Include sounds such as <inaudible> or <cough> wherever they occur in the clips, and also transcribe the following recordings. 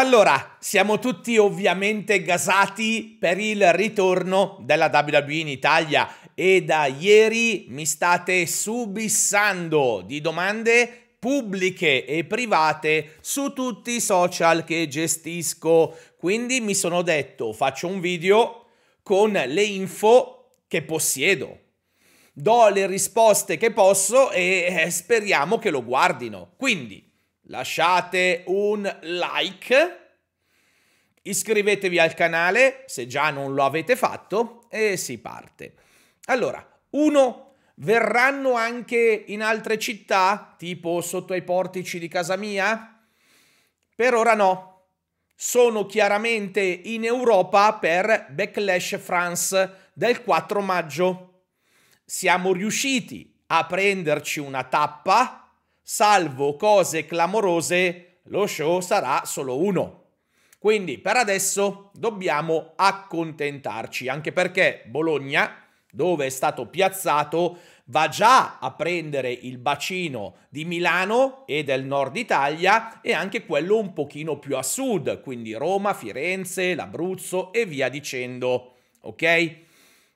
Allora, siamo tutti ovviamente gasati per il ritorno della WWE in Italia e da ieri mi state subissando di domande pubbliche e private su tutti i social che gestisco. Quindi mi sono detto, faccio un video con le info che possiedo. Do le risposte che posso e eh, speriamo che lo guardino. Quindi lasciate un like, iscrivetevi al canale se già non lo avete fatto e si parte. Allora, uno, verranno anche in altre città, tipo sotto ai portici di casa mia? Per ora no. Sono chiaramente in Europa per Backlash France del 4 maggio. Siamo riusciti a prenderci una tappa salvo cose clamorose, lo show sarà solo uno. Quindi per adesso dobbiamo accontentarci, anche perché Bologna, dove è stato piazzato, va già a prendere il bacino di Milano e del nord Italia e anche quello un pochino più a sud, quindi Roma, Firenze, l'Abruzzo e via dicendo. Ok?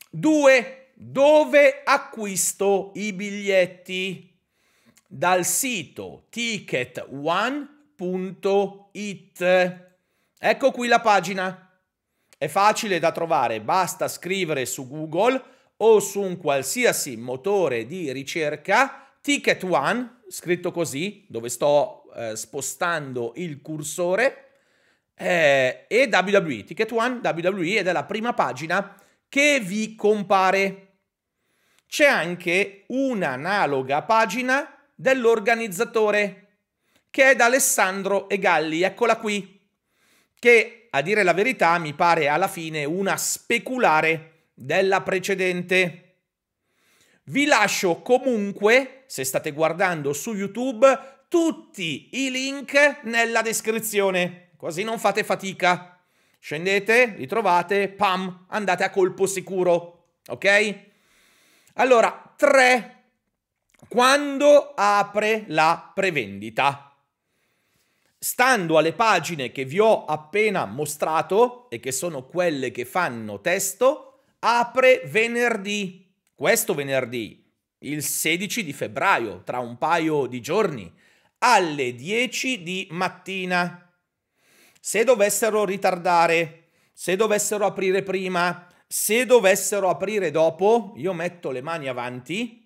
Due, dove acquisto i biglietti? Dal sito ticket1.it. Ecco qui la pagina. È facile da trovare, basta scrivere su Google o su un qualsiasi motore di ricerca Ticket One, scritto così, dove sto eh, spostando il cursore, eh, e WWE. Ticket One, WWE ed è la prima pagina che vi compare. C'è anche un'analoga pagina dell'organizzatore, che è da Alessandro Egalli, eccola qui, che a dire la verità mi pare alla fine una speculare della precedente. Vi lascio comunque, se state guardando su YouTube, tutti i link nella descrizione, così non fate fatica. Scendete, li trovate, pam, andate a colpo sicuro, ok? Allora, tre quando apre la prevendita. Stando alle pagine che vi ho appena mostrato e che sono quelle che fanno testo, apre venerdì, questo venerdì, il 16 di febbraio, tra un paio di giorni, alle 10 di mattina. Se dovessero ritardare, se dovessero aprire prima, se dovessero aprire dopo, io metto le mani avanti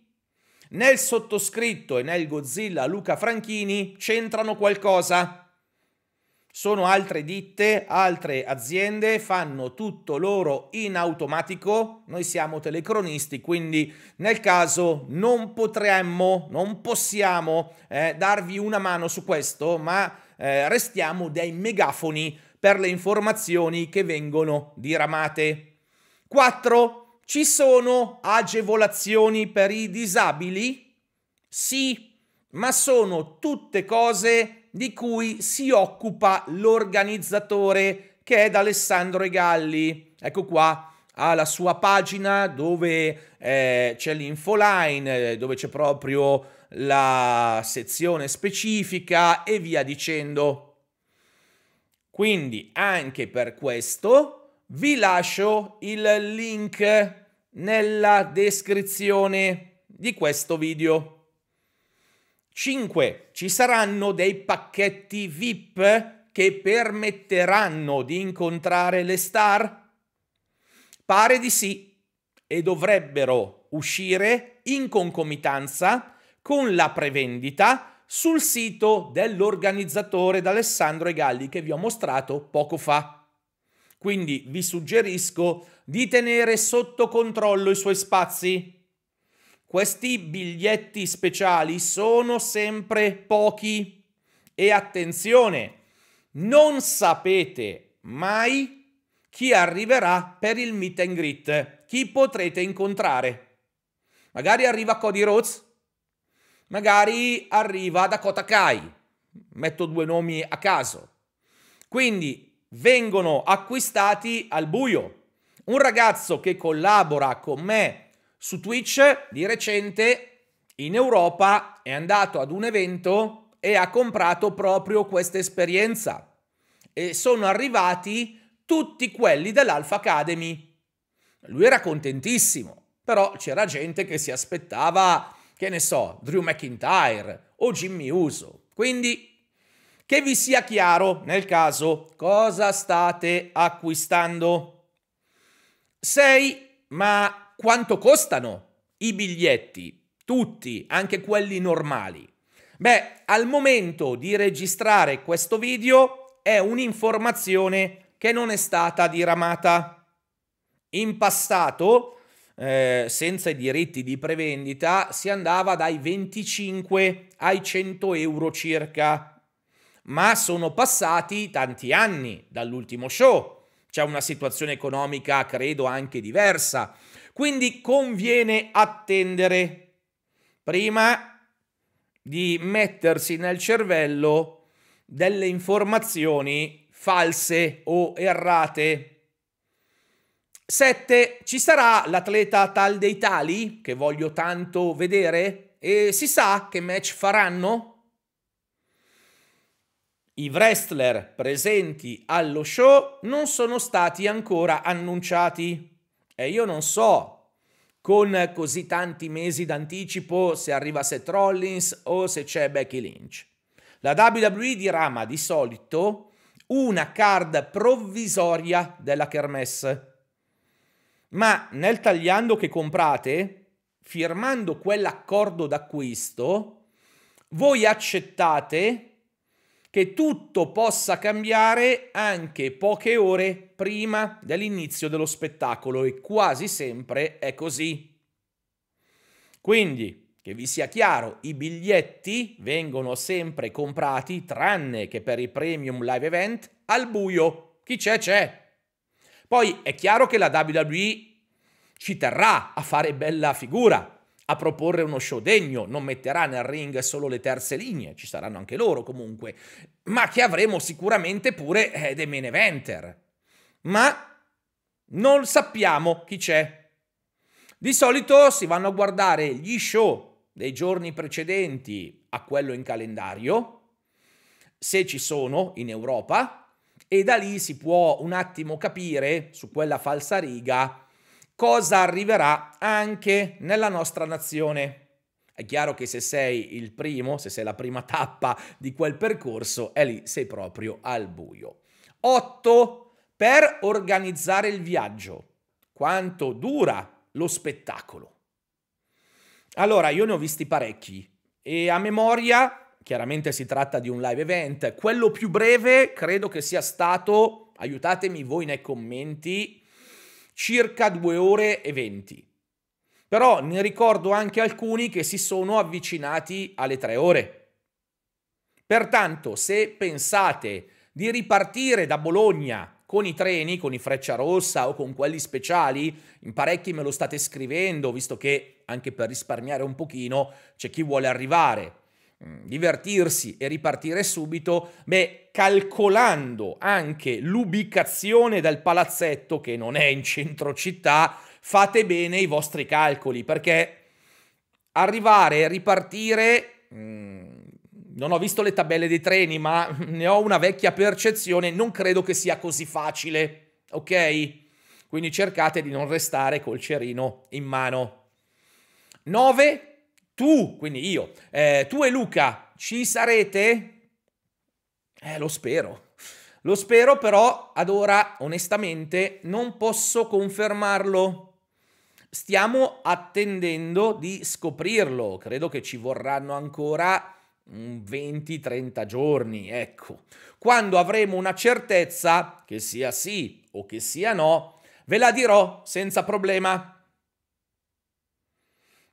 nel sottoscritto e nel Godzilla Luca Franchini c'entrano qualcosa. Sono altre ditte, altre aziende, fanno tutto loro in automatico. Noi siamo telecronisti, quindi nel caso non potremmo, non possiamo eh, darvi una mano su questo, ma eh, restiamo dei megafoni per le informazioni che vengono diramate. 4. Ci sono agevolazioni per i disabili? Sì, ma sono tutte cose di cui si occupa l'organizzatore che è D'Alessandro Egalli. Ecco qua, ha la sua pagina dove eh, c'è l'infoline, dove c'è proprio la sezione specifica e via dicendo. Quindi anche per questo vi lascio il link nella descrizione di questo video. 5. Ci saranno dei pacchetti VIP che permetteranno di incontrare le star? Pare di sì e dovrebbero uscire in concomitanza con la prevendita sul sito dell'organizzatore d'Alessandro Egalli che vi ho mostrato poco fa. Quindi vi suggerisco di tenere sotto controllo i suoi spazi. Questi biglietti speciali sono sempre pochi e attenzione, non sapete mai chi arriverà per il meet and greet, chi potrete incontrare. Magari arriva Cody Rhodes, magari arriva Dakota Kai, metto due nomi a caso. Quindi vengono acquistati al buio. Un ragazzo che collabora con me su Twitch di recente in Europa è andato ad un evento e ha comprato proprio questa esperienza e sono arrivati tutti quelli dell'Alpha Academy. Lui era contentissimo, però c'era gente che si aspettava, che ne so, Drew McIntyre o Jimmy Uso. Quindi che vi sia chiaro nel caso cosa state acquistando. 6. Ma quanto costano i biglietti? Tutti, anche quelli normali. Beh, al momento di registrare questo video è un'informazione che non è stata diramata. In passato, eh, senza i diritti di prevendita, si andava dai 25 ai 100 euro circa. Ma sono passati tanti anni dall'ultimo show. C'è una situazione economica, credo, anche diversa. Quindi conviene attendere. Prima di mettersi nel cervello delle informazioni false o errate. 7. Ci sarà l'atleta tal dei tali che voglio tanto vedere? E si sa che match faranno? I wrestler presenti allo show non sono stati ancora annunciati e io non so con così tanti mesi d'anticipo se arriva Seth Rollins o se c'è Becky Lynch. La WWE dirama di solito una card provvisoria della Kermesse. Ma nel tagliando che comprate, firmando quell'accordo d'acquisto, voi accettate che tutto possa cambiare anche poche ore prima dell'inizio dello spettacolo e quasi sempre è così. Quindi, che vi sia chiaro, i biglietti vengono sempre comprati, tranne che per i premium live event, al buio. Chi c'è c'è. Poi è chiaro che la WWE ci terrà a fare bella figura, a proporre uno show degno, non metterà nel ring solo le terze linee, ci saranno anche loro comunque, ma che avremo sicuramente pure eh, dei main eventer. Ma non sappiamo chi c'è. Di solito si vanno a guardare gli show dei giorni precedenti a quello in calendario, se ci sono in Europa, e da lì si può un attimo capire su quella falsa riga cosa arriverà anche nella nostra nazione. È chiaro che se sei il primo, se sei la prima tappa di quel percorso, è lì sei proprio al buio. 8. Per organizzare il viaggio. Quanto dura lo spettacolo? Allora, io ne ho visti parecchi e a memoria, chiaramente si tratta di un live event, quello più breve credo che sia stato, aiutatemi voi nei commenti, circa 2 ore e 20. Però ne ricordo anche alcuni che si sono avvicinati alle 3 ore. Pertanto, se pensate di ripartire da Bologna con i treni, con i Freccia Rossa o con quelli speciali, in parecchi me lo state scrivendo, visto che anche per risparmiare un pochino c'è chi vuole arrivare divertirsi e ripartire subito, beh, calcolando anche l'ubicazione del palazzetto che non è in centro città, fate bene i vostri calcoli perché arrivare e ripartire mh, mm, non ho visto le tabelle dei treni, ma <laughs> ne ho una vecchia percezione, non credo che sia così facile, ok? Quindi cercate di non restare col cerino in mano. 9 tu, quindi io, eh, tu e Luca ci sarete? Eh, lo spero. Lo spero, però ad ora, onestamente, non posso confermarlo. Stiamo attendendo di scoprirlo. Credo che ci vorranno ancora 20-30 giorni, ecco. Quando avremo una certezza, che sia sì o che sia no, ve la dirò senza problema.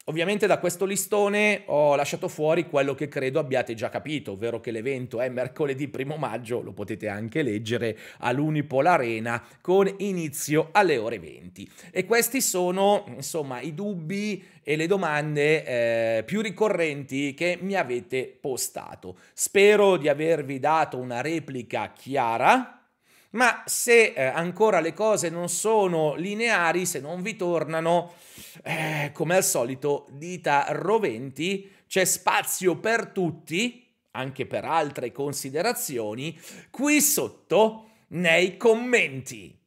Ovviamente da questo listone ho lasciato fuori quello che credo abbiate già capito, ovvero che l'evento è mercoledì 1 maggio, lo potete anche leggere all'Unipol Arena con inizio alle ore 20. E questi sono insomma i dubbi e le domande eh, più ricorrenti che mi avete postato. Spero di avervi dato una replica chiara ma se eh, ancora le cose non sono lineari, se non vi tornano, eh, come al solito, dita roventi, c'è spazio per tutti anche per altre considerazioni qui sotto nei commenti.